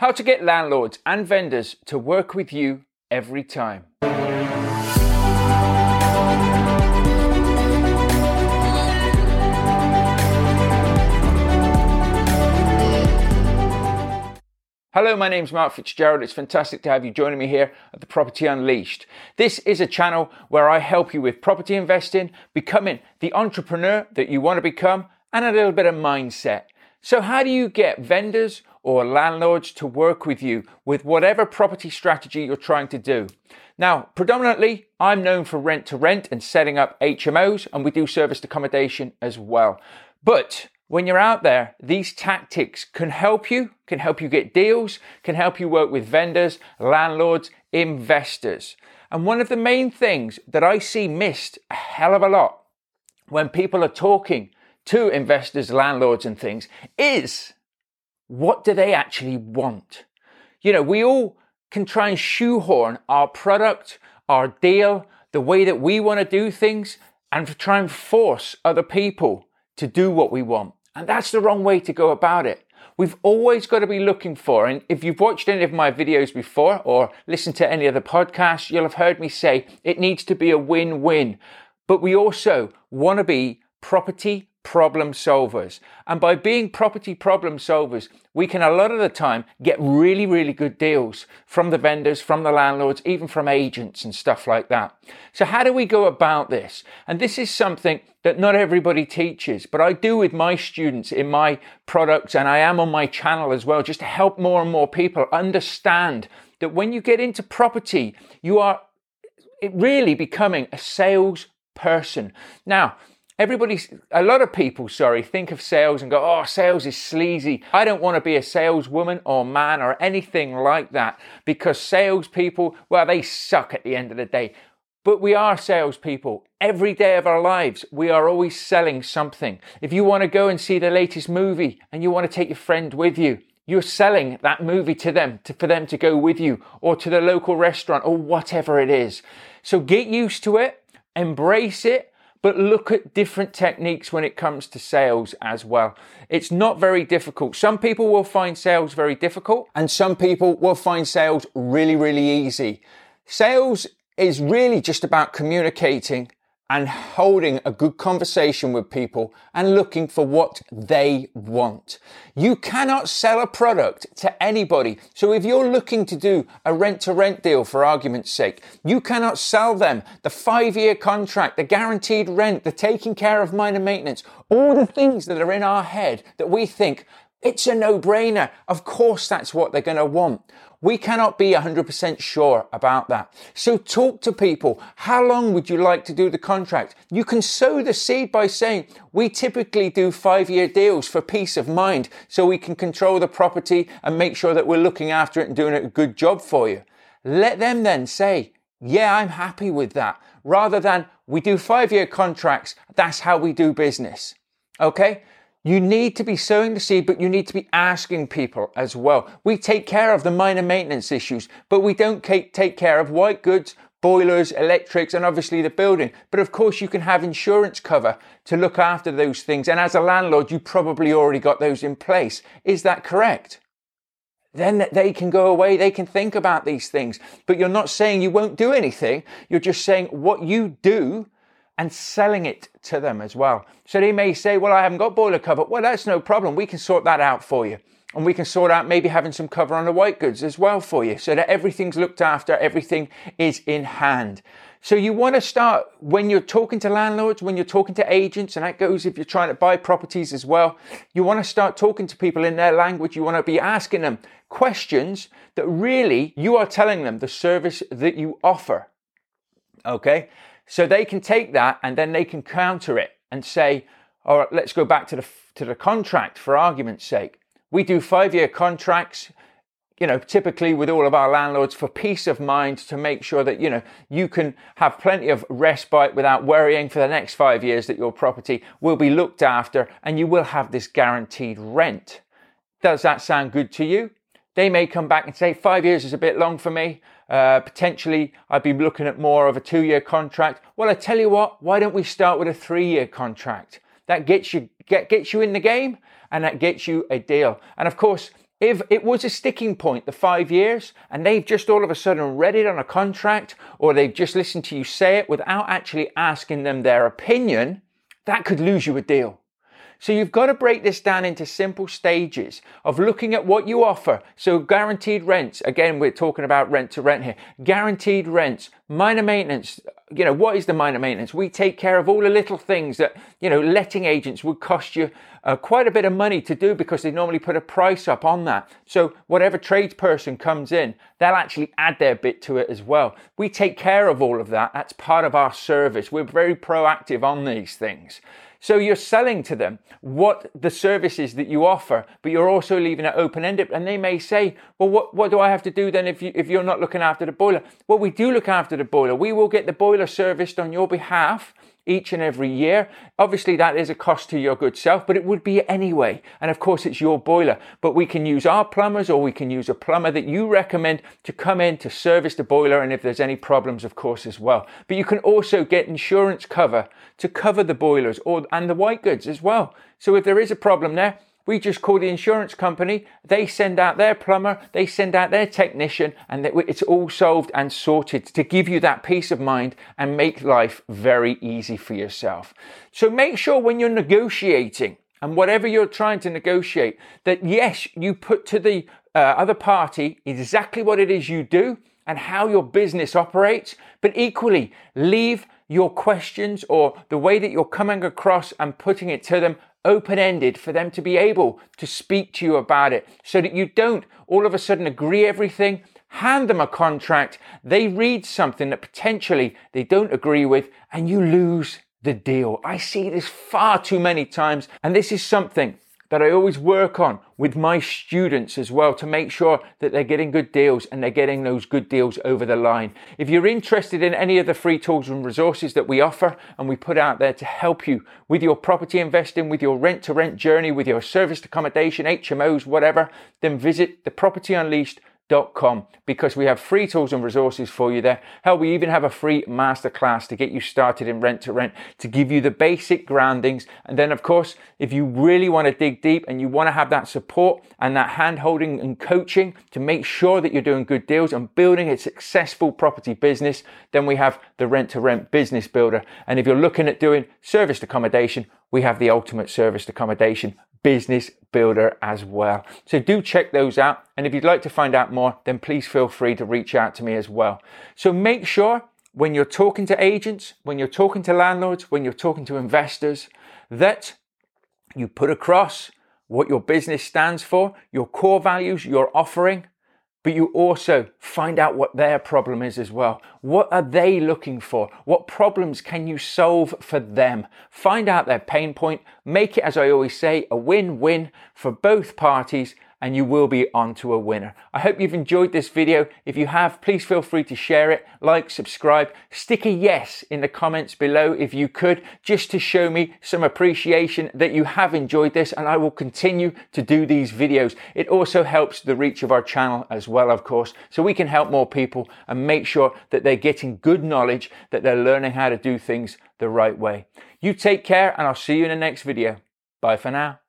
How to get landlords and vendors to work with you every time. Hello, my name's Mark Fitzgerald. It's fantastic to have you joining me here at the Property Unleashed. This is a channel where I help you with property investing, becoming the entrepreneur that you want to become, and a little bit of mindset. So, how do you get vendors or landlords to work with you with whatever property strategy you're trying to do. Now, predominantly, I'm known for rent to rent and setting up HMOs, and we do serviced accommodation as well. But when you're out there, these tactics can help you, can help you get deals, can help you work with vendors, landlords, investors. And one of the main things that I see missed a hell of a lot when people are talking to investors, landlords, and things is what do they actually want? You know, we all can try and shoehorn our product, our deal, the way that we want to do things, and try and force other people to do what we want. And that's the wrong way to go about it. We've always got to be looking for, and if you've watched any of my videos before or listened to any of the podcasts, you'll have heard me say it needs to be a win win. But we also want to be property problem solvers. And by being property problem solvers, we can a lot of the time get really, really good deals from the vendors, from the landlords, even from agents and stuff like that. So how do we go about this? And this is something that not everybody teaches, but I do with my students in my products and I am on my channel as well, just to help more and more people understand that when you get into property, you are really becoming a sales person. Now, Everybody, a lot of people, sorry, think of sales and go, oh, sales is sleazy. I don't want to be a saleswoman or man or anything like that because salespeople, well, they suck at the end of the day. But we are salespeople. Every day of our lives, we are always selling something. If you want to go and see the latest movie and you want to take your friend with you, you're selling that movie to them, to, for them to go with you, or to the local restaurant, or whatever it is. So get used to it, embrace it, but look at different techniques when it comes to sales as well. It's not very difficult. Some people will find sales very difficult and some people will find sales really, really easy. Sales is really just about communicating and holding a good conversation with people and looking for what they want. You cannot sell a product to anybody. So if you're looking to do a rent to rent deal for argument's sake, you cannot sell them the five year contract, the guaranteed rent, the taking care of minor maintenance, all the things that are in our head that we think it's a no brainer. Of course, that's what they're going to want. We cannot be 100% sure about that. So talk to people. How long would you like to do the contract? You can sow the seed by saying, we typically do five year deals for peace of mind so we can control the property and make sure that we're looking after it and doing a good job for you. Let them then say, yeah, I'm happy with that. Rather than we do five year contracts. That's how we do business. Okay. You need to be sowing the seed, but you need to be asking people as well. We take care of the minor maintenance issues, but we don't take care of white goods, boilers, electrics, and obviously the building. But of course, you can have insurance cover to look after those things. And as a landlord, you probably already got those in place. Is that correct? Then they can go away, they can think about these things. But you're not saying you won't do anything. You're just saying what you do and selling it to them as well. So they may say, Well, I haven't got boiler cover. Well, that's no problem. We can sort that out for you. And we can sort out maybe having some cover on the white goods as well for you so that everything's looked after, everything is in hand. So you want to start when you're talking to landlords, when you're talking to agents, and that goes if you're trying to buy properties as well. You want to start talking to people in their language. You want to be asking them questions that really you are telling them the service that you offer. Okay. So they can take that and then they can counter it and say, all right, let's go back to the, to the contract for argument's sake. We do five year contracts, you know, typically with all of our landlords for peace of mind to make sure that, you know, you can have plenty of respite without worrying for the next five years that your property will be looked after and you will have this guaranteed rent. Does that sound good to you? They may come back and say, five years is a bit long for me. Uh, potentially, I'd be looking at more of a two year contract. Well, I tell you what, why don't we start with a three year contract? That gets you, get, gets you in the game and that gets you a deal. And of course, if it was a sticking point, the five years, and they've just all of a sudden read it on a contract, or they've just listened to you say it without actually asking them their opinion, that could lose you a deal. So you've got to break this down into simple stages of looking at what you offer. So guaranteed rents, again, we're talking about rent to rent here. Guaranteed rents, minor maintenance. You know, what is the minor maintenance? We take care of all the little things that, you know, letting agents would cost you uh, quite a bit of money to do because they normally put a price up on that. So whatever tradesperson comes in, they'll actually add their bit to it as well. We take care of all of that. That's part of our service. We're very proactive on these things. So you're selling to them what the services that you offer, but you're also leaving it open ended. And they may say, well, what, what do I have to do then if, you, if you're not looking after the boiler? Well, we do look after the boiler. We will get the boiler serviced on your behalf each and every year. Obviously, that is a cost to your good self, but it would be anyway. And of course, it's your boiler. But we can use our plumbers or we can use a plumber that you recommend to come in to service the boiler and if there's any problems, of course, as well. But you can also get insurance cover to cover the boilers or and the white goods as well. So if there is a problem there, we just call the insurance company, they send out their plumber, they send out their technician, and it's all solved and sorted to give you that peace of mind and make life very easy for yourself. So make sure when you're negotiating and whatever you're trying to negotiate, that yes, you put to the uh, other party exactly what it is you do and how your business operates, but equally leave your questions or the way that you're coming across and putting it to them open ended for them to be able to speak to you about it so that you don't all of a sudden agree everything, hand them a contract, they read something that potentially they don't agree with, and you lose the deal. I see this far too many times, and this is something that I always work on with my students as well to make sure that they're getting good deals and they're getting those good deals over the line. If you're interested in any of the free tools and resources that we offer and we put out there to help you with your property investing, with your rent to rent journey, with your serviced accommodation, HMOs, whatever, then visit the Property Unleashed com because we have free tools and resources for you there. Hell, we even have a free masterclass to get you started in rent to rent to give you the basic groundings. And then, of course, if you really want to dig deep and you want to have that support and that hand holding and coaching to make sure that you're doing good deals and building a successful property business, then we have the rent to rent business builder. And if you're looking at doing serviced accommodation, we have the ultimate serviced accommodation business builder as well. So do check those out. And if you'd like to find out more, then please feel free to reach out to me as well. So make sure when you're talking to agents, when you're talking to landlords, when you're talking to investors, that you put across what your business stands for, your core values, your offering, but you also find out what their problem is as well. What are they looking for? What problems can you solve for them? Find out their pain point, make it, as I always say, a win win for both parties and you will be onto a winner. I hope you've enjoyed this video. If you have, please feel free to share it, like, subscribe, stick a yes in the comments below if you could, just to show me some appreciation that you have enjoyed this and I will continue to do these videos. It also helps the reach of our channel as well, of course, so we can help more people and make sure that they're getting good knowledge, that they're learning how to do things the right way. You take care and I'll see you in the next video. Bye for now.